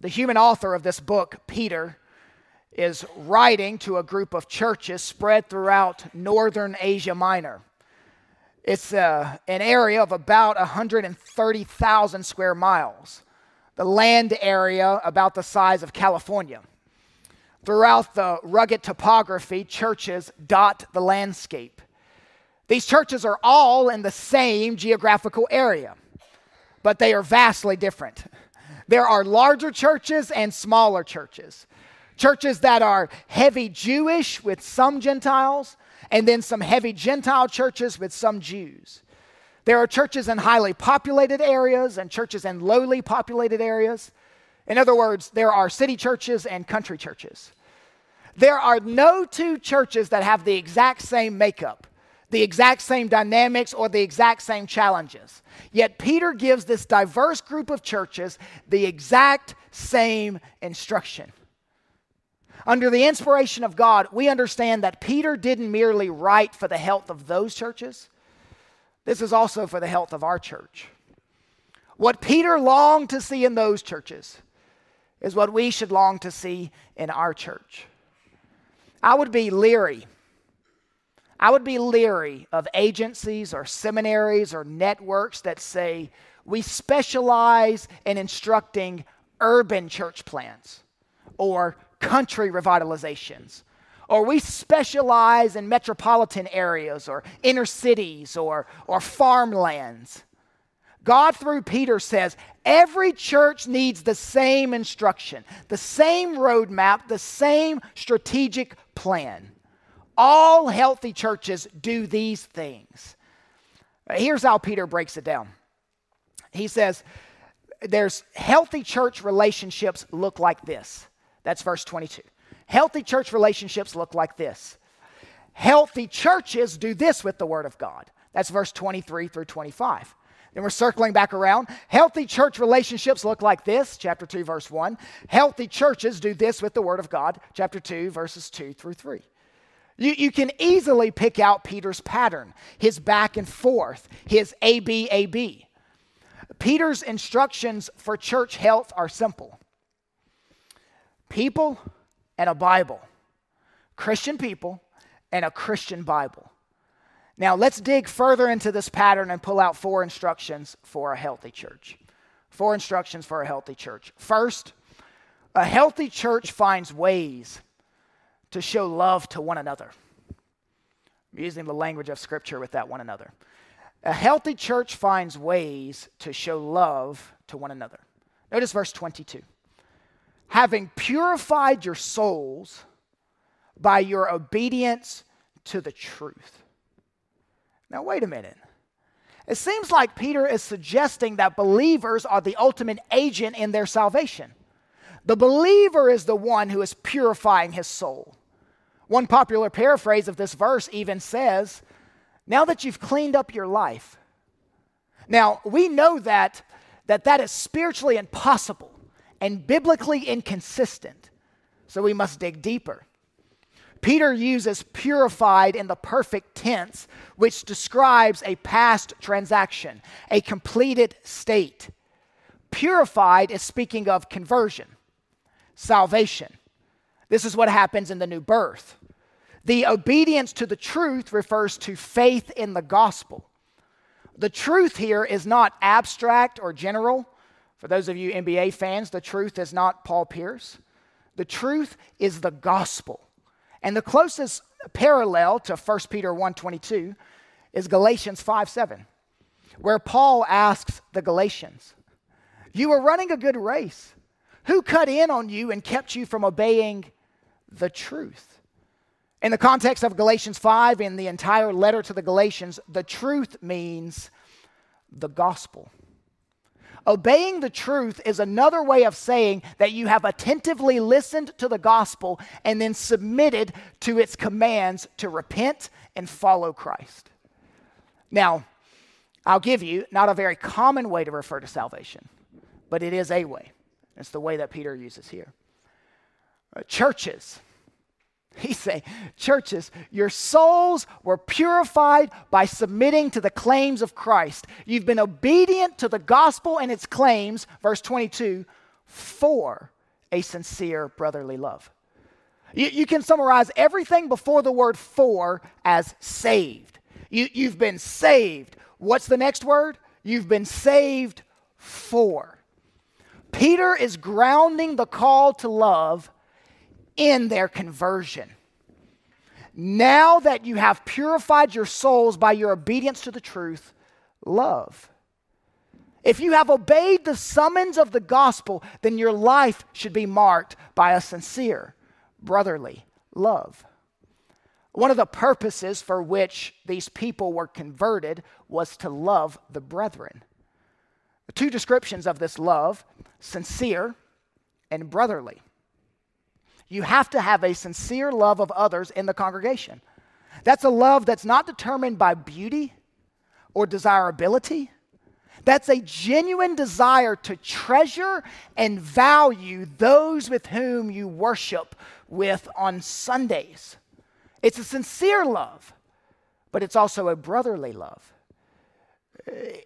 The human author of this book, Peter, is writing to a group of churches spread throughout northern Asia Minor. It's uh, an area of about 130,000 square miles, the land area about the size of California. Throughout the rugged topography, churches dot the landscape. These churches are all in the same geographical area, but they are vastly different. There are larger churches and smaller churches. Churches that are heavy Jewish with some Gentiles, and then some heavy Gentile churches with some Jews. There are churches in highly populated areas and churches in lowly populated areas. In other words, there are city churches and country churches. There are no two churches that have the exact same makeup, the exact same dynamics, or the exact same challenges. Yet Peter gives this diverse group of churches the exact same instruction. Under the inspiration of God, we understand that Peter didn't merely write for the health of those churches, this is also for the health of our church. What Peter longed to see in those churches is what we should long to see in our church. I would be leery. I would be leery of agencies or seminaries or networks that say we specialize in instructing urban church plants or country revitalizations, or we specialize in metropolitan areas or inner cities or, or farmlands. God, through Peter, says every church needs the same instruction, the same roadmap, the same strategic plan. All healthy churches do these things. Here's how Peter breaks it down. He says, There's healthy church relationships look like this. That's verse 22. Healthy church relationships look like this. Healthy churches do this with the Word of God. That's verse 23 through 25. Then we're circling back around. Healthy church relationships look like this, chapter 2, verse 1. Healthy churches do this with the Word of God, chapter 2, verses 2 through 3. You, you can easily pick out Peter's pattern, his back and forth, his A B A B. Peter's instructions for church health are simple people and a Bible, Christian people and a Christian Bible. Now, let's dig further into this pattern and pull out four instructions for a healthy church. Four instructions for a healthy church. First, a healthy church finds ways to show love to one another. I'm using the language of Scripture with that one another. A healthy church finds ways to show love to one another. Notice verse 22 having purified your souls by your obedience to the truth. Now, wait a minute. It seems like Peter is suggesting that believers are the ultimate agent in their salvation. The believer is the one who is purifying his soul. One popular paraphrase of this verse even says, Now that you've cleaned up your life. Now, we know that that, that is spiritually impossible and biblically inconsistent. So we must dig deeper. Peter uses purified in the perfect tense, which describes a past transaction, a completed state. Purified is speaking of conversion, salvation. This is what happens in the new birth. The obedience to the truth refers to faith in the gospel. The truth here is not abstract or general, for those of you NBA fans, the truth is not Paul Pierce. The truth is the gospel. And the closest parallel to 1 Peter 1:22 is Galatians 5:7, where Paul asks the Galatians, "You were running a good race. Who cut in on you and kept you from obeying the truth?" In the context of Galatians 5 in the entire letter to the Galatians, the truth means the gospel. Obeying the truth is another way of saying that you have attentively listened to the gospel and then submitted to its commands to repent and follow Christ. Now, I'll give you not a very common way to refer to salvation, but it is a way. It's the way that Peter uses here. Uh, churches He say, churches, your souls were purified by submitting to the claims of Christ. You've been obedient to the gospel and its claims, verse 22, for a sincere brotherly love. You, you can summarize everything before the word for as saved. You, you've been saved. What's the next word? You've been saved for. Peter is grounding the call to love in their conversion. Now that you have purified your souls by your obedience to the truth, love. If you have obeyed the summons of the gospel, then your life should be marked by a sincere brotherly love. One of the purposes for which these people were converted was to love the brethren. Two descriptions of this love sincere and brotherly. You have to have a sincere love of others in the congregation. That's a love that's not determined by beauty or desirability. That's a genuine desire to treasure and value those with whom you worship with on Sundays. It's a sincere love, but it's also a brotherly love.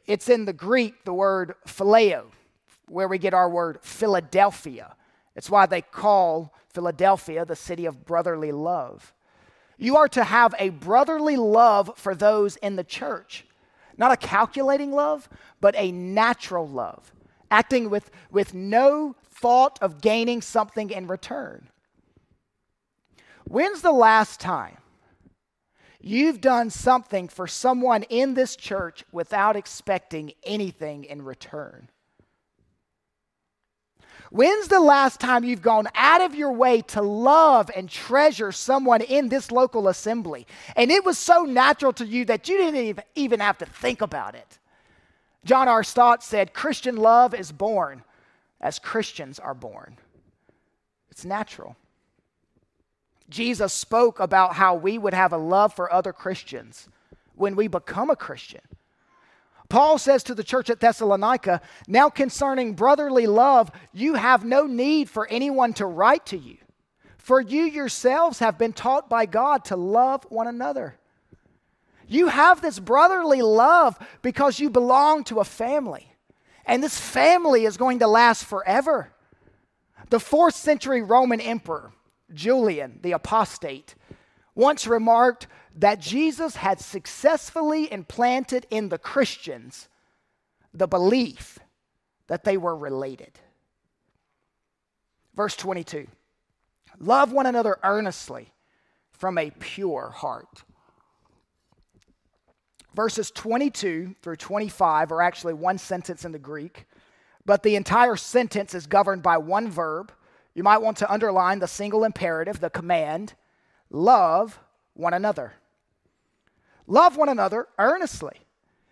It's in the Greek, the word phileo, where we get our word Philadelphia. It's why they call Philadelphia the city of brotherly love. You are to have a brotherly love for those in the church. Not a calculating love, but a natural love, acting with, with no thought of gaining something in return. When's the last time you've done something for someone in this church without expecting anything in return? When's the last time you've gone out of your way to love and treasure someone in this local assembly? And it was so natural to you that you didn't even have to think about it. John R. Stott said, Christian love is born as Christians are born. It's natural. Jesus spoke about how we would have a love for other Christians when we become a Christian. Paul says to the church at Thessalonica, Now concerning brotherly love, you have no need for anyone to write to you, for you yourselves have been taught by God to love one another. You have this brotherly love because you belong to a family, and this family is going to last forever. The fourth century Roman emperor, Julian the Apostate, once remarked that Jesus had successfully implanted in the Christians the belief that they were related. Verse 22 Love one another earnestly from a pure heart. Verses 22 through 25 are actually one sentence in the Greek, but the entire sentence is governed by one verb. You might want to underline the single imperative, the command love one another. Love one another earnestly.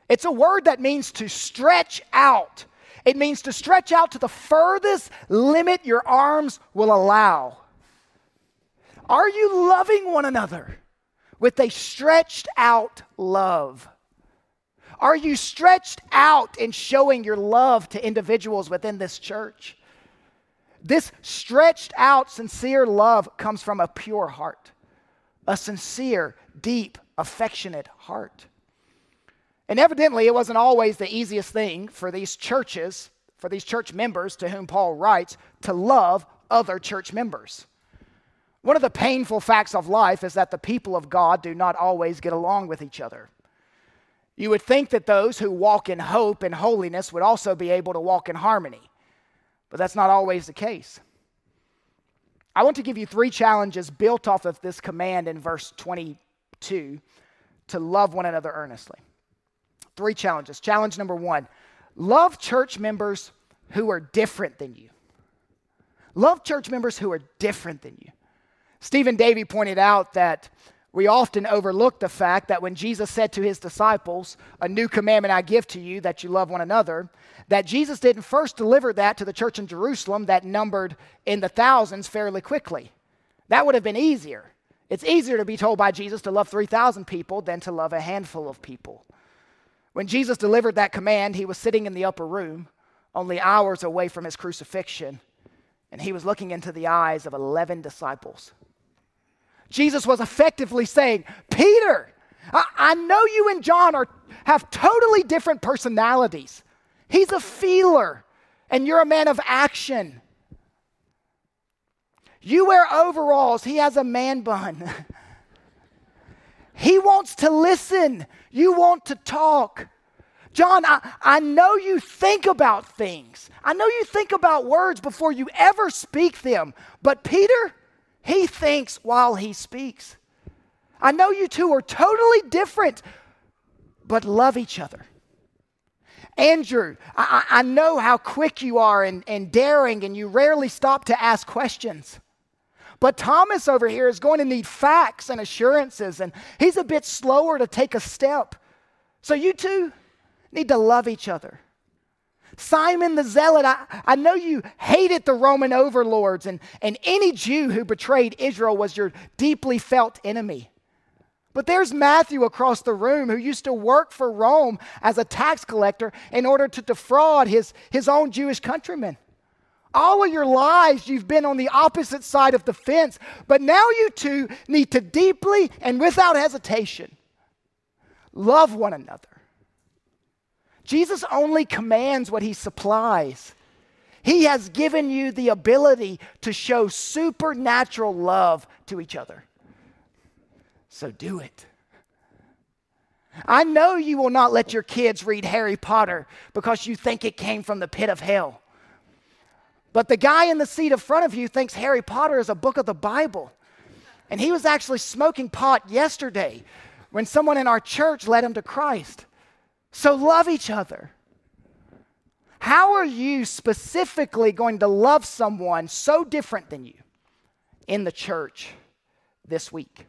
It's a word that means to stretch out. It means to stretch out to the furthest limit your arms will allow. Are you loving one another with a stretched out love? Are you stretched out in showing your love to individuals within this church? This stretched out, sincere love comes from a pure heart, a sincere, deep, affectionate heart. And evidently, it wasn't always the easiest thing for these churches, for these church members to whom Paul writes, to love other church members. One of the painful facts of life is that the people of God do not always get along with each other. You would think that those who walk in hope and holiness would also be able to walk in harmony, but that's not always the case. I want to give you three challenges built off of this command in verse 22 to love one another earnestly. Three challenges. Challenge number one love church members who are different than you. Love church members who are different than you. Stephen Davey pointed out that we often overlook the fact that when Jesus said to his disciples, A new commandment I give to you, that you love one another, that Jesus didn't first deliver that to the church in Jerusalem that numbered in the thousands fairly quickly. That would have been easier. It's easier to be told by Jesus to love 3,000 people than to love a handful of people. When Jesus delivered that command, he was sitting in the upper room, only hours away from his crucifixion, and he was looking into the eyes of 11 disciples. Jesus was effectively saying, Peter, I, I know you and John are, have totally different personalities. He's a feeler, and you're a man of action. You wear overalls, he has a man bun. he wants to listen, you want to talk. John, I, I know you think about things. I know you think about words before you ever speak them. But Peter, he thinks while he speaks. I know you two are totally different, but love each other. Andrew, I, I know how quick you are and, and daring, and you rarely stop to ask questions. But Thomas over here is going to need facts and assurances, and he's a bit slower to take a step. So you two need to love each other. Simon the Zealot, I, I know you hated the Roman overlords, and, and any Jew who betrayed Israel was your deeply felt enemy. But there's Matthew across the room who used to work for Rome as a tax collector in order to defraud his, his own Jewish countrymen. All of your lives, you've been on the opposite side of the fence, but now you two need to deeply and without hesitation love one another. Jesus only commands what he supplies. He has given you the ability to show supernatural love to each other. So do it. I know you will not let your kids read Harry Potter because you think it came from the pit of hell. But the guy in the seat in front of you thinks Harry Potter is a book of the Bible. And he was actually smoking pot yesterday when someone in our church led him to Christ. So love each other. How are you specifically going to love someone so different than you in the church this week?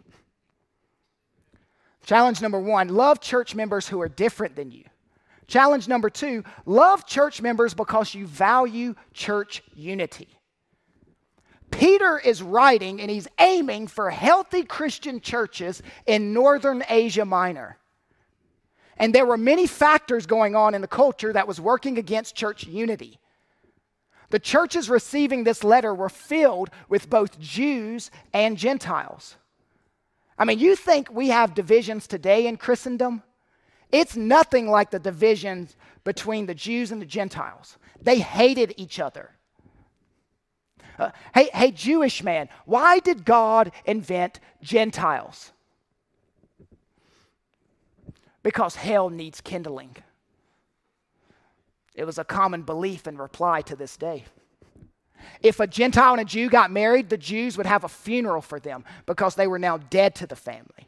Challenge number one love church members who are different than you. Challenge number two love church members because you value church unity. Peter is writing and he's aiming for healthy Christian churches in northern Asia Minor. And there were many factors going on in the culture that was working against church unity. The churches receiving this letter were filled with both Jews and Gentiles. I mean, you think we have divisions today in Christendom? It's nothing like the divisions between the Jews and the Gentiles. They hated each other. Uh, hey, hey, Jewish man, why did God invent Gentiles? Because hell needs kindling. It was a common belief and reply to this day. If a Gentile and a Jew got married, the Jews would have a funeral for them because they were now dead to the family.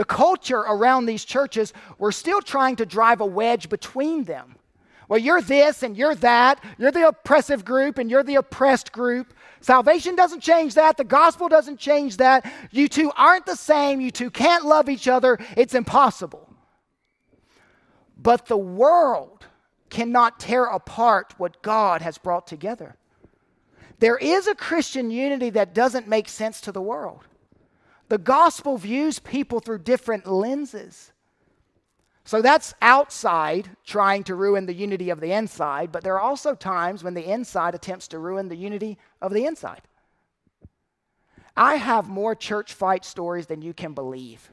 The culture around these churches were still trying to drive a wedge between them. Well, you're this and you're that. You're the oppressive group and you're the oppressed group. Salvation doesn't change that. The gospel doesn't change that. You two aren't the same. You two can't love each other. It's impossible. But the world cannot tear apart what God has brought together. There is a Christian unity that doesn't make sense to the world. The gospel views people through different lenses. So that's outside trying to ruin the unity of the inside, but there are also times when the inside attempts to ruin the unity of the inside. I have more church fight stories than you can believe.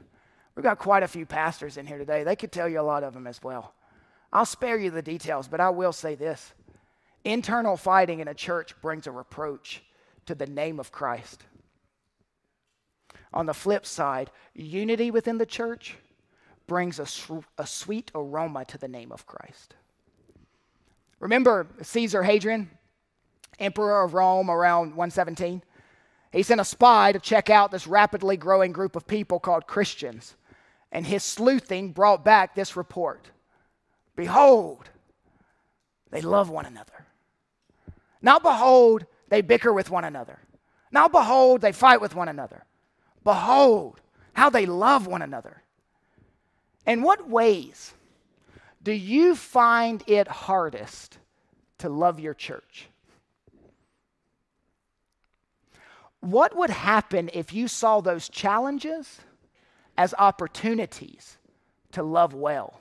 We've got quite a few pastors in here today. They could tell you a lot of them as well. I'll spare you the details, but I will say this Internal fighting in a church brings a reproach to the name of Christ. On the flip side, unity within the church brings a, a sweet aroma to the name of Christ. Remember Caesar Hadrian, emperor of Rome around 117? He sent a spy to check out this rapidly growing group of people called Christians. And his sleuthing brought back this report Behold, they love one another. Now, behold, they bicker with one another. Now, behold, they fight with one another. Behold, how they love one another. In what ways do you find it hardest to love your church? What would happen if you saw those challenges as opportunities to love well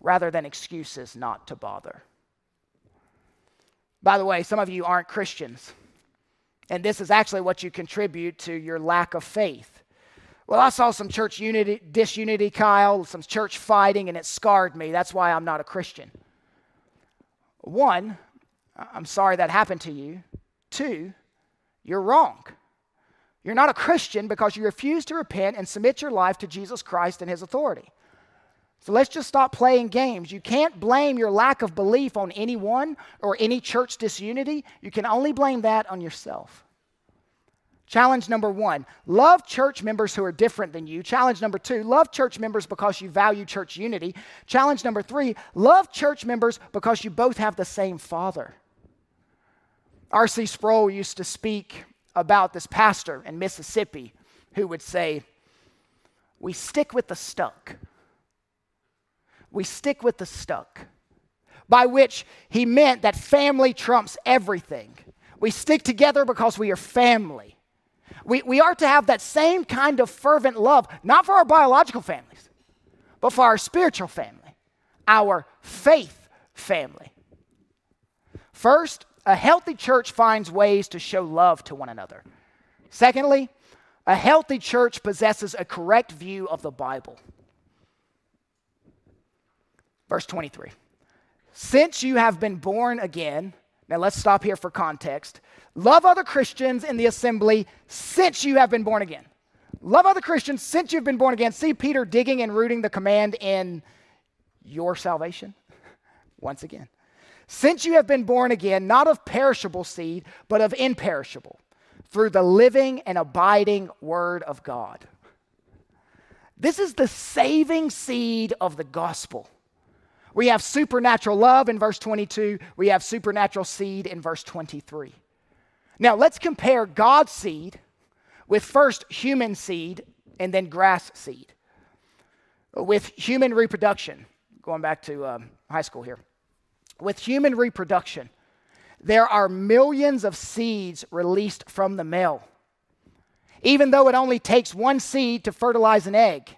rather than excuses not to bother? By the way, some of you aren't Christians, and this is actually what you contribute to your lack of faith. Well, I saw some church unity, disunity, Kyle, some church fighting, and it scarred me. That's why I'm not a Christian. One, I'm sorry that happened to you. Two, you're wrong. You're not a Christian because you refuse to repent and submit your life to Jesus Christ and His authority. So let's just stop playing games. You can't blame your lack of belief on anyone or any church disunity. You can only blame that on yourself. Challenge number one love church members who are different than you. Challenge number two love church members because you value church unity. Challenge number three love church members because you both have the same Father. R.C. Sproul used to speak about this pastor in Mississippi who would say, We stick with the stuck. We stick with the stuck. By which he meant that family trumps everything. We stick together because we are family. We, we are to have that same kind of fervent love, not for our biological families, but for our spiritual family, our faith family. First, a healthy church finds ways to show love to one another. Secondly, a healthy church possesses a correct view of the Bible. Verse 23 Since you have been born again, now let's stop here for context. Love other Christians in the assembly since you have been born again. Love other Christians since you've been born again. See Peter digging and rooting the command in your salvation once again. Since you have been born again, not of perishable seed, but of imperishable, through the living and abiding Word of God. This is the saving seed of the gospel. We have supernatural love in verse 22, we have supernatural seed in verse 23. Now, let's compare God's seed with first human seed and then grass seed. With human reproduction, going back to um, high school here with human reproduction, there are millions of seeds released from the male, even though it only takes one seed to fertilize an egg.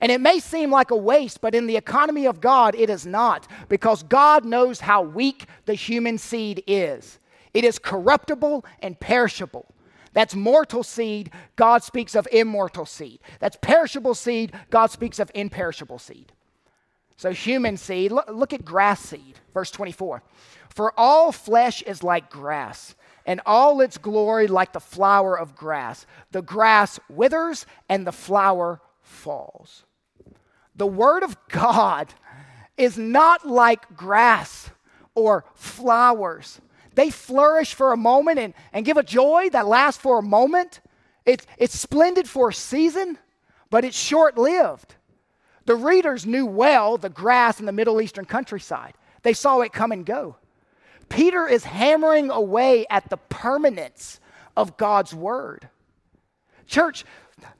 And it may seem like a waste, but in the economy of God, it is not, because God knows how weak the human seed is. It is corruptible and perishable. That's mortal seed, God speaks of immortal seed. That's perishable seed, God speaks of imperishable seed. So, human seed, look, look at grass seed, verse 24. For all flesh is like grass, and all its glory like the flower of grass. The grass withers and the flower falls. The word of God is not like grass or flowers. They flourish for a moment and, and give a joy that lasts for a moment. It's, it's splendid for a season, but it's short lived. The readers knew well the grass in the Middle Eastern countryside, they saw it come and go. Peter is hammering away at the permanence of God's word. Church,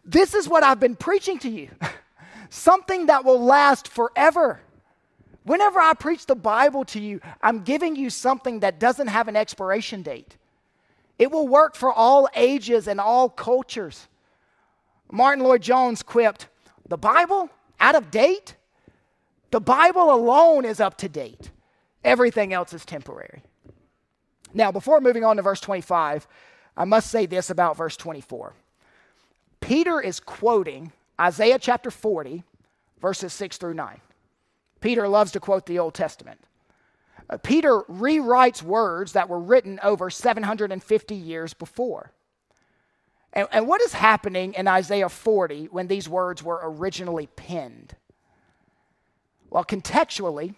this is what I've been preaching to you something that will last forever. Whenever I preach the Bible to you, I'm giving you something that doesn't have an expiration date. It will work for all ages and all cultures. Martyn Lloyd-Jones quipped, The Bible out of date? The Bible alone is up to date. Everything else is temporary. Now, before moving on to verse 25, I must say this about verse 24. Peter is quoting Isaiah chapter 40, verses 6 through 9. Peter loves to quote the Old Testament. Uh, Peter rewrites words that were written over 750 years before. And, and what is happening in Isaiah 40 when these words were originally penned? Well, contextually,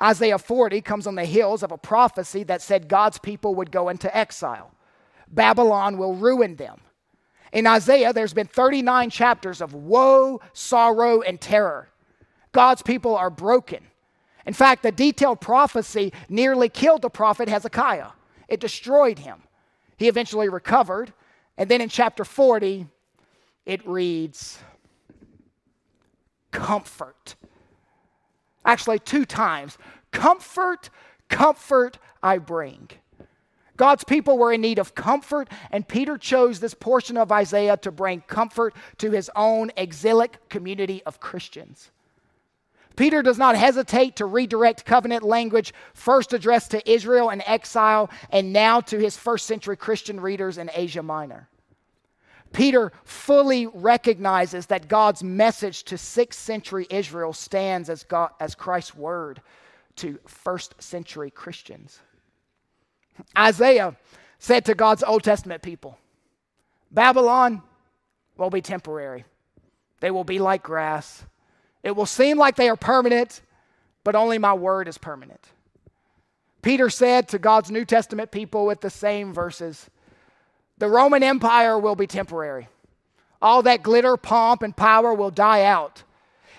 Isaiah 40 comes on the heels of a prophecy that said God's people would go into exile. Babylon will ruin them. In Isaiah, there's been 39 chapters of woe, sorrow, and terror. God's people are broken. In fact, the detailed prophecy nearly killed the prophet Hezekiah, it destroyed him. He eventually recovered, and then in chapter 40, it reads, Comfort. Actually, two times. Comfort, comfort I bring. God's people were in need of comfort, and Peter chose this portion of Isaiah to bring comfort to his own exilic community of Christians. Peter does not hesitate to redirect covenant language first addressed to Israel in exile and now to his first century Christian readers in Asia Minor. Peter fully recognizes that God's message to 6th century Israel stands as, God, as Christ's word to first century Christians. Isaiah said to God's Old Testament people Babylon will be temporary, they will be like grass. It will seem like they are permanent, but only my word is permanent. Peter said to God's New Testament people with the same verses the Roman Empire will be temporary. All that glitter, pomp, and power will die out.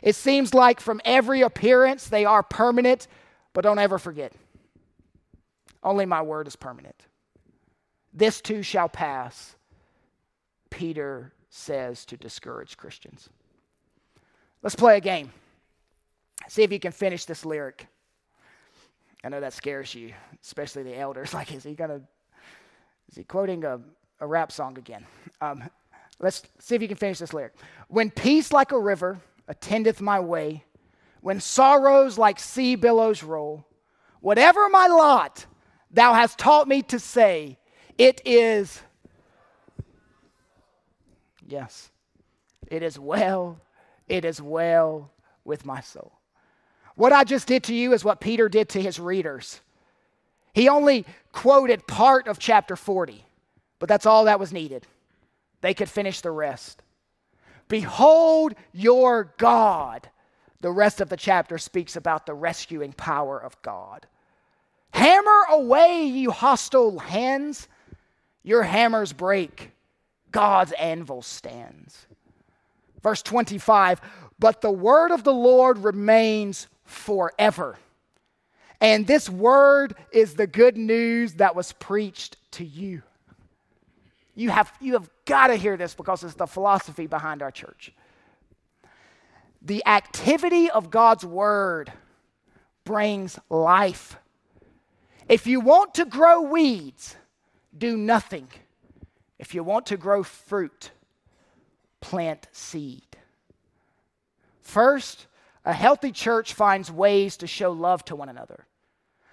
It seems like from every appearance they are permanent, but don't ever forget only my word is permanent. This too shall pass, Peter says to discourage Christians. Let's play a game. See if you can finish this lyric. I know that scares you, especially the elders. Like, is he gonna? Is he quoting a, a rap song again? Um, let's see if you can finish this lyric. When peace like a river attendeth my way, when sorrows like sea billows roll, whatever my lot, thou hast taught me to say, it is. Yes, it is well, it is well with my soul. What I just did to you is what Peter did to his readers. He only quoted part of chapter 40, but that's all that was needed. They could finish the rest. Behold your God. The rest of the chapter speaks about the rescuing power of God. Hammer away, you hostile hands. Your hammers break, God's anvil stands. Verse 25 But the word of the Lord remains forever. And this word is the good news that was preached to you. You have, you have got to hear this because it's the philosophy behind our church. The activity of God's word brings life. If you want to grow weeds, do nothing. If you want to grow fruit, plant seed. First, a healthy church finds ways to show love to one another.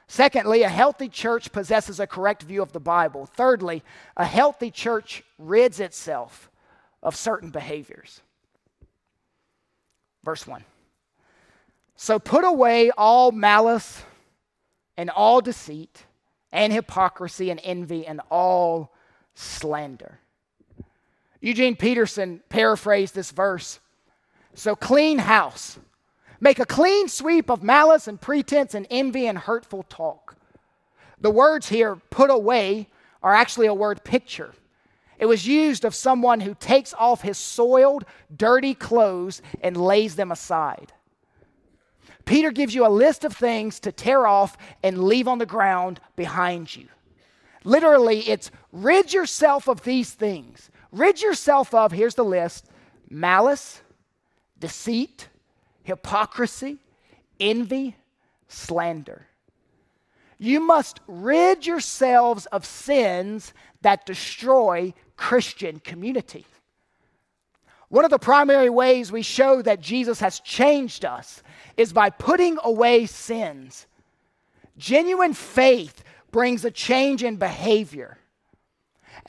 Secondly, a healthy church possesses a correct view of the Bible. Thirdly, a healthy church rids itself of certain behaviors. Verse 1 So put away all malice and all deceit and hypocrisy and envy and all slander. Eugene Peterson paraphrased this verse So clean house Make a clean sweep of malice and pretense and envy and hurtful talk. The words here, put away, are actually a word picture. It was used of someone who takes off his soiled, dirty clothes and lays them aside. Peter gives you a list of things to tear off and leave on the ground behind you. Literally, it's rid yourself of these things. Rid yourself of, here's the list malice, deceit, hypocrisy, envy, slander. You must rid yourselves of sins that destroy Christian community. One of the primary ways we show that Jesus has changed us is by putting away sins. Genuine faith brings a change in behavior.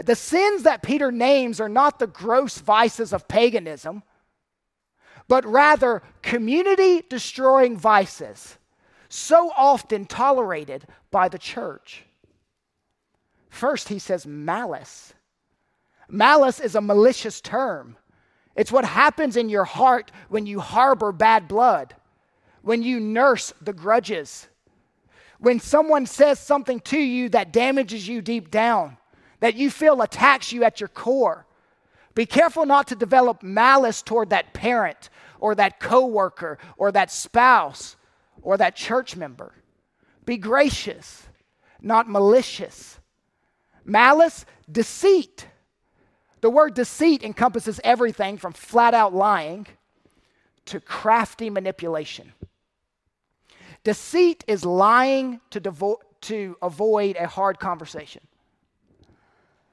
The sins that Peter names are not the gross vices of paganism but rather community destroying vices so often tolerated by the church. First, he says malice. Malice is a malicious term. It's what happens in your heart when you harbor bad blood, when you nurse the grudges, when someone says something to you that damages you deep down, that you feel attacks you at your core. Be careful not to develop malice toward that parent or that coworker or that spouse or that church member. Be gracious, not malicious. Malice, deceit. The word deceit encompasses everything from flat out lying to crafty manipulation. Deceit is lying to, devo- to avoid a hard conversation.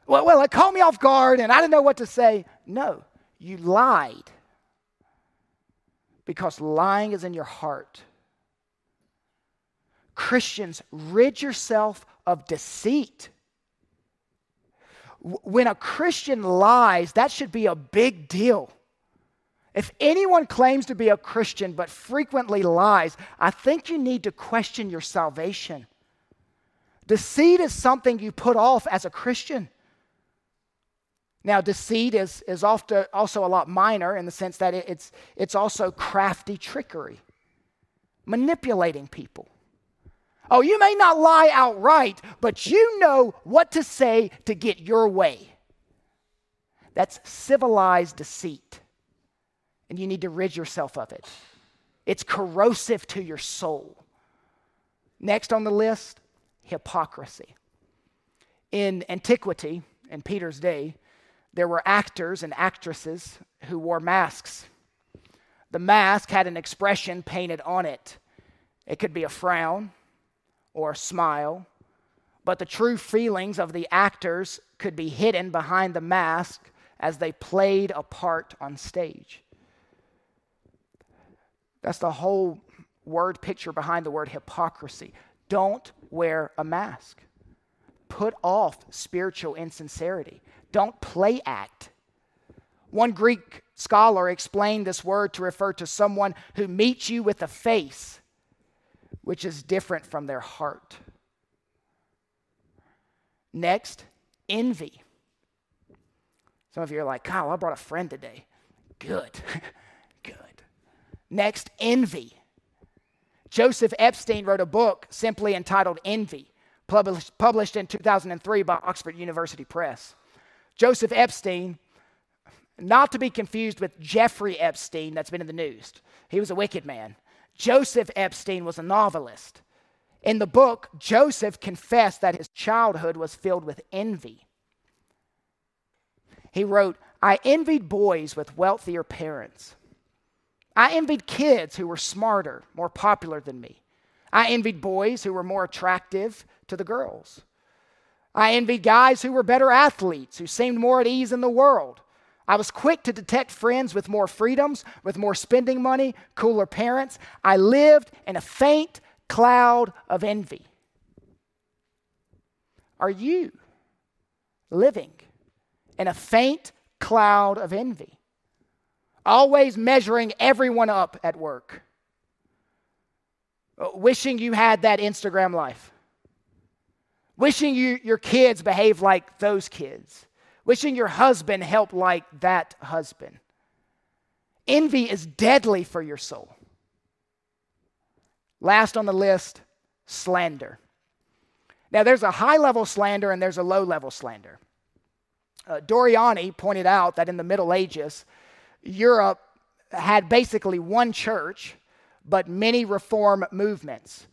Well, well, it caught me off guard and I didn't know what to say. No, you lied because lying is in your heart. Christians, rid yourself of deceit. When a Christian lies, that should be a big deal. If anyone claims to be a Christian but frequently lies, I think you need to question your salvation. Deceit is something you put off as a Christian. Now, deceit is, is often also a lot minor in the sense that it's, it's also crafty trickery, manipulating people. Oh, you may not lie outright, but you know what to say to get your way. That's civilized deceit. And you need to rid yourself of it. It's corrosive to your soul. Next on the list, hypocrisy. In antiquity, in Peter's day, there were actors and actresses who wore masks. The mask had an expression painted on it. It could be a frown or smile, but the true feelings of the actors could be hidden behind the mask as they played a part on stage. That's the whole word picture behind the word hypocrisy. Don't wear a mask. Put off spiritual insincerity. Don't play act. One Greek scholar explained this word to refer to someone who meets you with a face which is different from their heart. Next, envy. Some of you are like, Kyle, I brought a friend today. Good. Good. Next, envy. Joseph Epstein wrote a book simply entitled Envy, published, published in 2003 by Oxford University Press. Joseph Epstein, not to be confused with Jeffrey Epstein that's been in the news, he was a wicked man. Joseph Epstein was a novelist. In the book, Joseph confessed that his childhood was filled with envy. He wrote, I envied boys with wealthier parents. I envied kids who were smarter, more popular than me. I envied boys who were more attractive to the girls. I envied guys who were better athletes, who seemed more at ease in the world. I was quick to detect friends with more freedoms, with more spending money, cooler parents. I lived in a faint cloud of envy. Are you living in a faint cloud of envy, always measuring everyone up at work, uh, wishing you had that Instagram life, wishing you, your kids behaved like those kids, wishing your husband helped like that husband. Envy is deadly for your soul. Last on the list, slander. Now, there's a high level slander and there's a low level slander. Uh, Doriani pointed out that in the Middle Ages, Europe had basically one church, but many reform movements.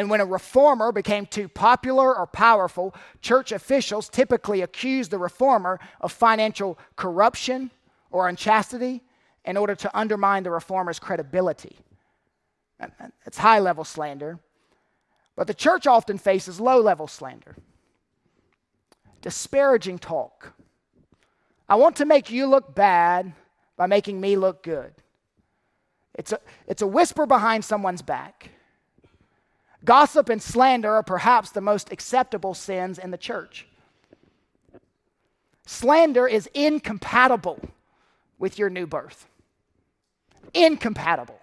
And when a reformer became too popular or powerful, church officials typically accused the reformer of financial corruption or unchastity in order to undermine the reformer's credibility. It's high level slander. But the church often faces low level slander, disparaging talk, I want to make you look bad by making me look good. It's a, it's a whisper behind someone's back. Gossip and slander are perhaps the most acceptable sins in the church. Slander is incompatible with your new birth. Incompatible.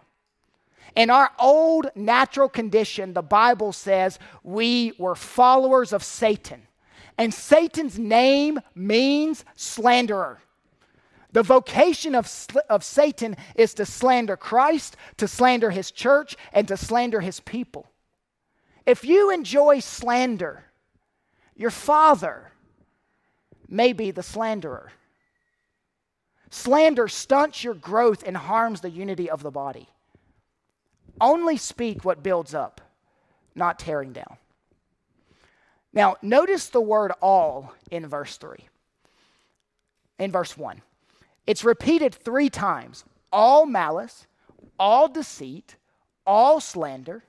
In our old natural condition, the Bible says we were followers of Satan. And Satan's name means slanderer. The vocation of, of Satan is to slander Christ, to slander his church, and to slander his people. If you enjoy slander, your father may be the slanderer. Slander stunts your growth and harms the unity of the body. Only speak what builds up, not tearing down. Now, notice the word all in verse 3. In verse 1. It's repeated three times all malice, all deceit, all slander.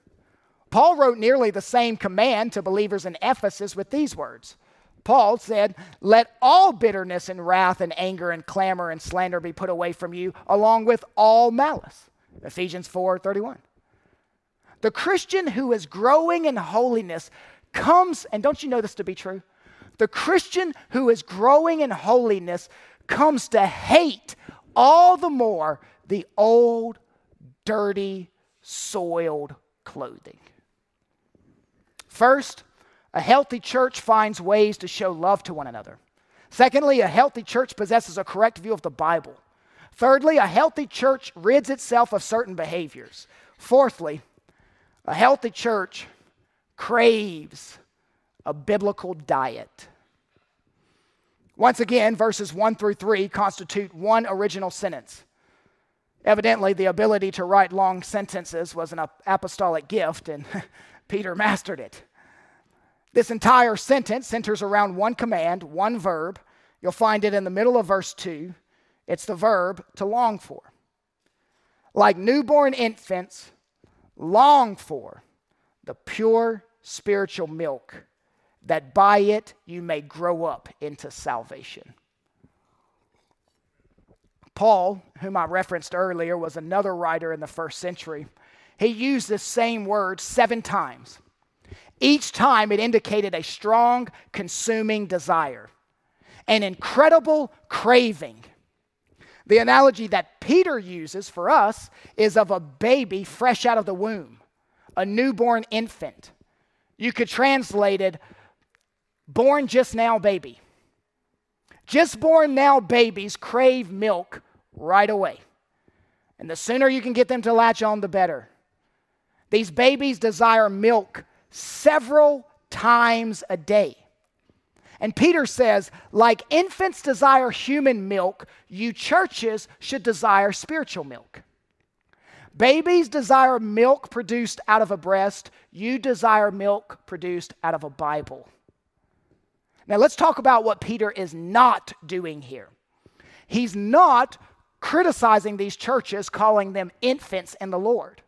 Paul wrote nearly the same command to believers in Ephesus with these words. Paul said, Let all bitterness and wrath and anger and clamor and slander be put away from you, along with all malice. Ephesians 4 31. The Christian who is growing in holiness comes, and don't you know this to be true? The Christian who is growing in holiness comes to hate all the more the old, dirty, soiled clothing. First, a healthy church finds ways to show love to one another. Secondly, a healthy church possesses a correct view of the Bible. Thirdly, a healthy church rids itself of certain behaviors. Fourthly, a healthy church craves a biblical diet. Once again, verses 1 through 3 constitute one original sentence. Evidently, the ability to write long sentences was an apostolic gift, and Peter mastered it. This entire sentence centers around one command, one verb. You'll find it in the middle of verse 2. It's the verb to long for. Like newborn infants, long for the pure spiritual milk, that by it you may grow up into salvation. Paul, whom I referenced earlier, was another writer in the first century. He used this same word seven times. Each time it indicated a strong, consuming desire, an incredible craving. The analogy that Peter uses for us is of a baby fresh out of the womb, a newborn infant. You could translate it born just now baby. Just born now babies crave milk right away. And the sooner you can get them to latch on, the better. These babies desire milk several times a day. And Peter says, like infants desire human milk, you churches should desire spiritual milk. Babies desire milk produced out of a breast, you desire milk produced out of a Bible. Now, let's talk about what Peter is not doing here. He's not criticizing these churches, calling them infants in the Lord.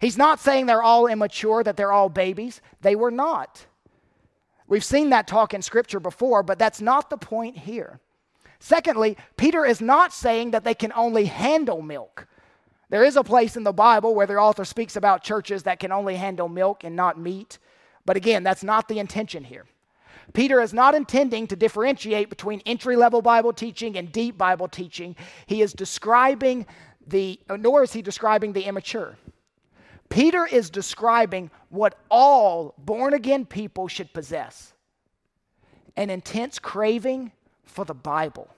He's not saying they're all immature, that they're all babies. They were not. We've seen that talk in Scripture before, but that's not the point here. Secondly, Peter is not saying that they can only handle milk. There is a place in the Bible where the author speaks about churches that can only handle milk and not meat. But again, that's not the intention here. Peter is not intending to differentiate between entry level Bible teaching and deep Bible teaching. He is describing the, nor is he describing the immature. Peter is describing what all born again people should possess an intense craving for the Bible.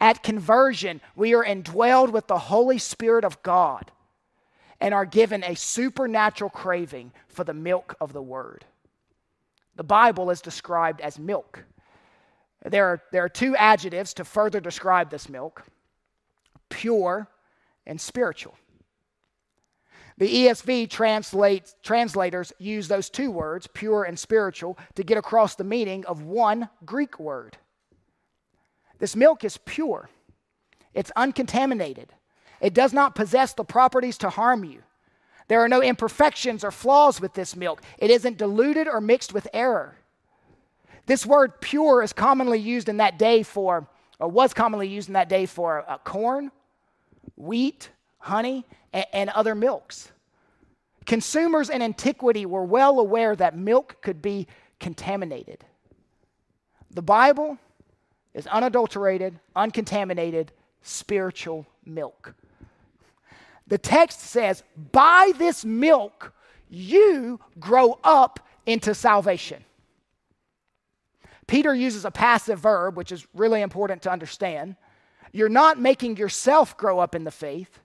At conversion, we are indwelled with the Holy Spirit of God and are given a supernatural craving for the milk of the Word. The Bible is described as milk. There are, there are two adjectives to further describe this milk pure and spiritual. The ESV translators use those two words, pure and spiritual, to get across the meaning of one Greek word. This milk is pure, it's uncontaminated, it does not possess the properties to harm you. There are no imperfections or flaws with this milk. It isn't diluted or mixed with error. This word pure is commonly used in that day for, or was commonly used in that day for uh, corn, wheat, honey, and, and other milks. Consumers in antiquity were well aware that milk could be contaminated. The Bible is unadulterated, uncontaminated spiritual milk. The text says, By this milk you grow up into salvation. Peter uses a passive verb, which is really important to understand. You're not making yourself grow up in the faith.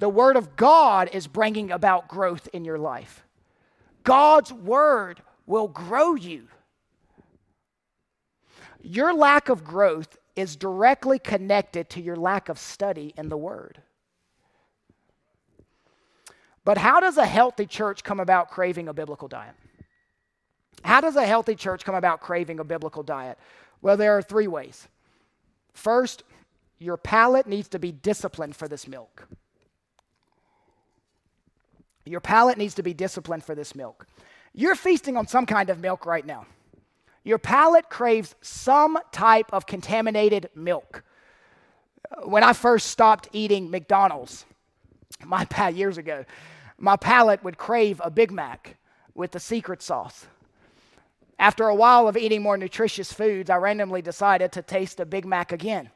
The Word of God is bringing about growth in your life. God's Word will grow you. Your lack of growth is directly connected to your lack of study in the Word. But how does a healthy church come about craving a biblical diet? How does a healthy church come about craving a biblical diet? Well, there are three ways. First, your palate needs to be disciplined for this milk. Your palate needs to be disciplined for this milk. You're feasting on some kind of milk right now. Your palate craves some type of contaminated milk. When I first stopped eating McDonald's, my pat years ago, my palate would crave a Big Mac with the secret sauce. After a while of eating more nutritious foods, I randomly decided to taste a Big Mac again.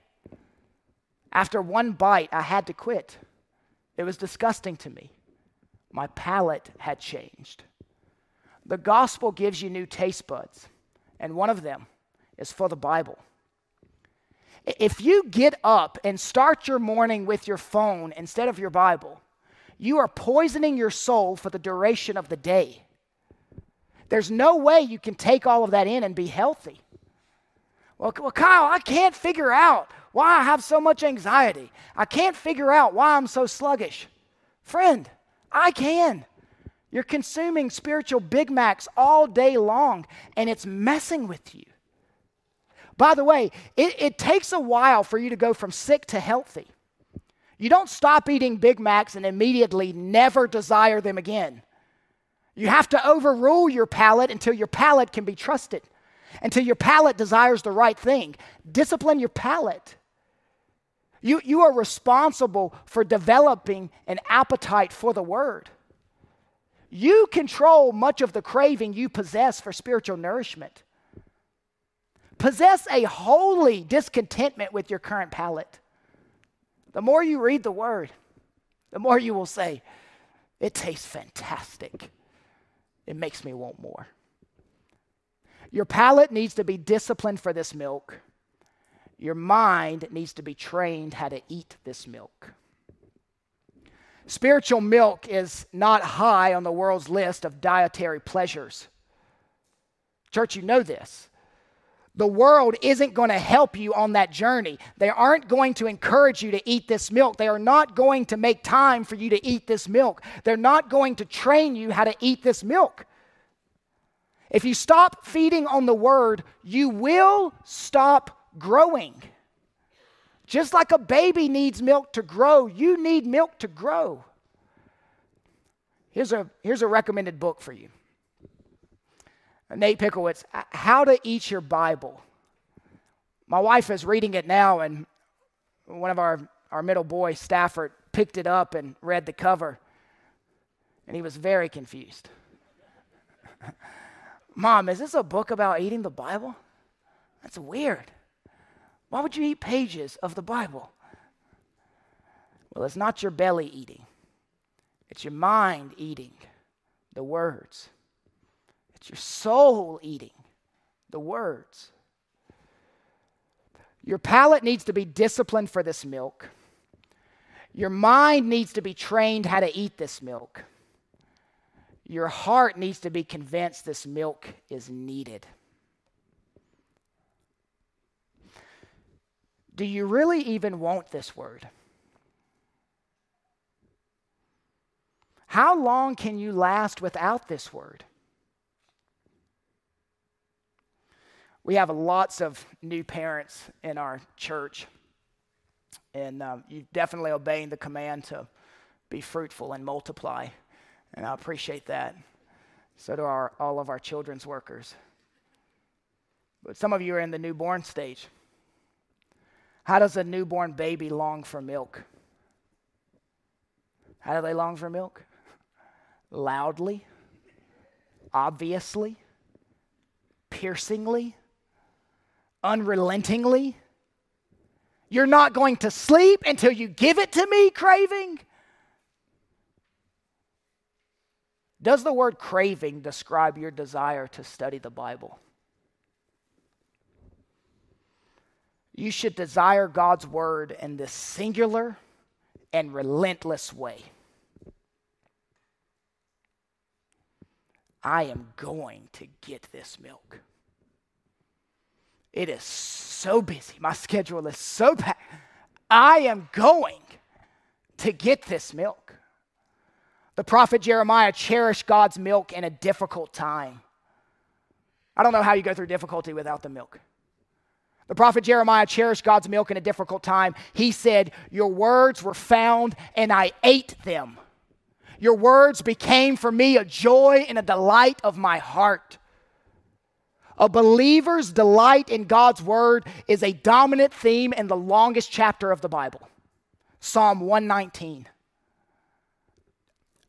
After one bite, I had to quit. It was disgusting to me. My palate had changed. The gospel gives you new taste buds, and one of them is for the Bible. If you get up and start your morning with your phone instead of your Bible, you are poisoning your soul for the duration of the day. There's no way you can take all of that in and be healthy. Well, well, Kyle, I can't figure out why I have so much anxiety. I can't figure out why I'm so sluggish. Friend, I can. You're consuming spiritual Big Macs all day long, and it's messing with you. By the way, it, it takes a while for you to go from sick to healthy. You don't stop eating Big Macs and immediately never desire them again. You have to overrule your palate until your palate can be trusted, until your palate desires the right thing. Discipline your palate. You, you are responsible for developing an appetite for the word. You control much of the craving you possess for spiritual nourishment. Possess a holy discontentment with your current palate. The more you read the word, the more you will say, It tastes fantastic. It makes me want more. Your palate needs to be disciplined for this milk. Your mind needs to be trained how to eat this milk. Spiritual milk is not high on the world's list of dietary pleasures. Church, you know this. The world isn't going to help you on that journey. They aren't going to encourage you to eat this milk. They are not going to make time for you to eat this milk. They're not going to train you how to eat this milk. If you stop feeding on the word, you will stop growing. Just like a baby needs milk to grow, you need milk to grow. Here's a, here's a recommended book for you. Nate Pickowitz, uh, How to Eat Your Bible. My wife is reading it now, and one of our, our middle boys, Stafford, picked it up and read the cover, and he was very confused. Mom, is this a book about eating the Bible? That's weird. Why would you eat pages of the Bible? Well, it's not your belly eating, it's your mind eating the words. It's your soul eating the words. Your palate needs to be disciplined for this milk. Your mind needs to be trained how to eat this milk. Your heart needs to be convinced this milk is needed. Do you really even want this word? How long can you last without this word? We have lots of new parents in our church, and um, you're definitely obeying the command to be fruitful and multiply, and I appreciate that. So do our, all of our children's workers. But some of you are in the newborn stage. How does a newborn baby long for milk? How do they long for milk? Loudly, obviously, piercingly, unrelentingly. You're not going to sleep until you give it to me, craving. Does the word craving describe your desire to study the Bible? You should desire God's word in this singular and relentless way. I am going to get this milk. It is so busy. My schedule is so packed. I am going to get this milk. The prophet Jeremiah cherished God's milk in a difficult time. I don't know how you go through difficulty without the milk. The prophet Jeremiah cherished God's milk in a difficult time. He said, Your words were found, and I ate them. Your words became for me a joy and a delight of my heart. A believer's delight in God's word is a dominant theme in the longest chapter of the Bible Psalm 119.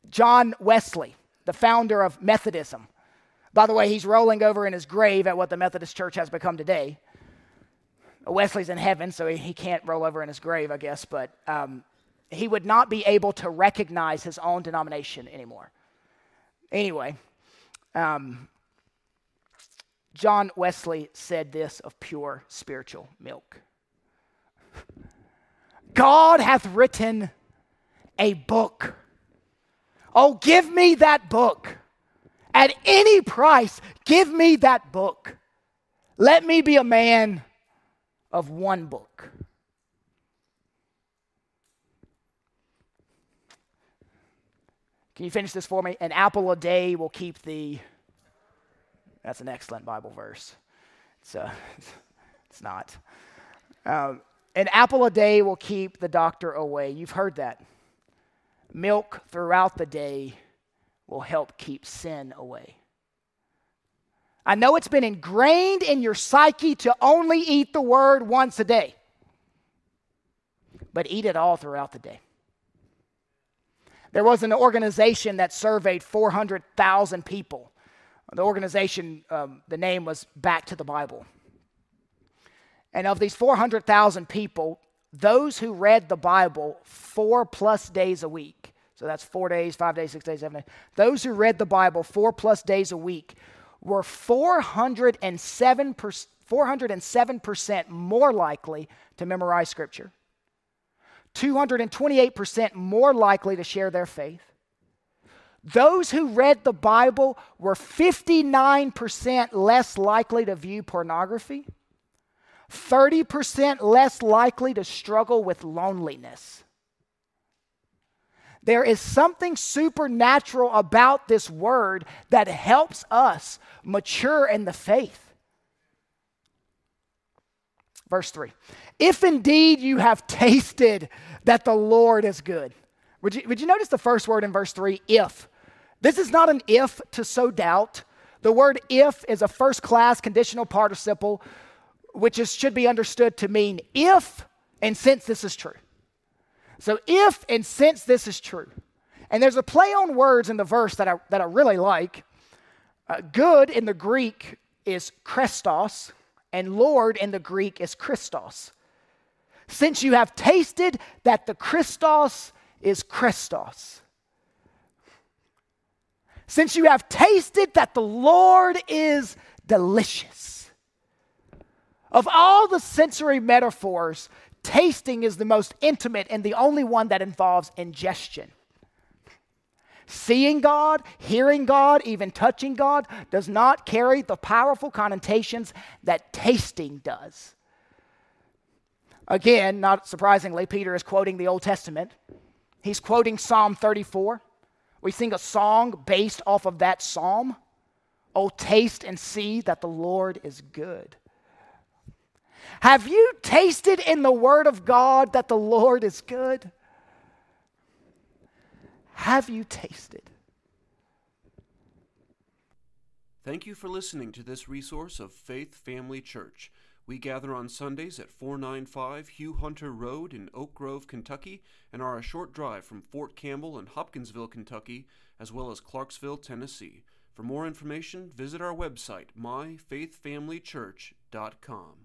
John Wesley, the founder of Methodism, by the way, he's rolling over in his grave at what the Methodist Church has become today. Wesley's in heaven, so he, he can't roll over in his grave, I guess, but um, he would not be able to recognize his own denomination anymore. Anyway, um, John Wesley said this of pure spiritual milk God hath written a book. Oh, give me that book. At any price, give me that book. Let me be a man of one book. Can you finish this for me? An apple a day will keep the. That's an excellent Bible verse. It's, uh, it's not. Um, an apple a day will keep the doctor away. You've heard that. Milk throughout the day will help keep sin away. I know it's been ingrained in your psyche to only eat the word once a day, but eat it all throughout the day. There was an organization that surveyed 400,000 people. The organization, um, the name was Back to the Bible. And of these 400,000 people, those who read the Bible four plus days a week, so that's four days, five days, six days, seven days, those who read the Bible four plus days a week were 407 407% more likely to memorize Scripture, 228% more likely to share their faith. Those who read the Bible were 59% less likely to view pornography, 30% less likely to struggle with loneliness. There is something supernatural about this word that helps us mature in the faith. Verse 3 If indeed you have tasted that the Lord is good. Would you, would you notice the first word in verse 3? If. This is not an if to sow doubt. The word if is a first class conditional participle, which is, should be understood to mean if and since this is true. So, if and since this is true. And there's a play on words in the verse that I, that I really like. Uh, good in the Greek is Chrestos, and Lord in the Greek is Christos. Since you have tasted that the Christos is Chrestos. Since you have tasted that the Lord is delicious. Of all the sensory metaphors, tasting is the most intimate and the only one that involves ingestion. Seeing God, hearing God, even touching God does not carry the powerful connotations that tasting does. Again, not surprisingly, Peter is quoting the Old Testament. He's quoting Psalm 34. We sing a song based off of that psalm. Oh, taste and see that the Lord is good. Have you tasted in the Word of God that the Lord is good? Have you tasted? Thank you for listening to this resource of Faith Family Church. We gather on Sundays at 495 Hugh Hunter Road in Oak Grove, Kentucky, and are a short drive from Fort Campbell and Hopkinsville, Kentucky, as well as Clarksville, Tennessee. For more information, visit our website, myfaithfamilychurch.com.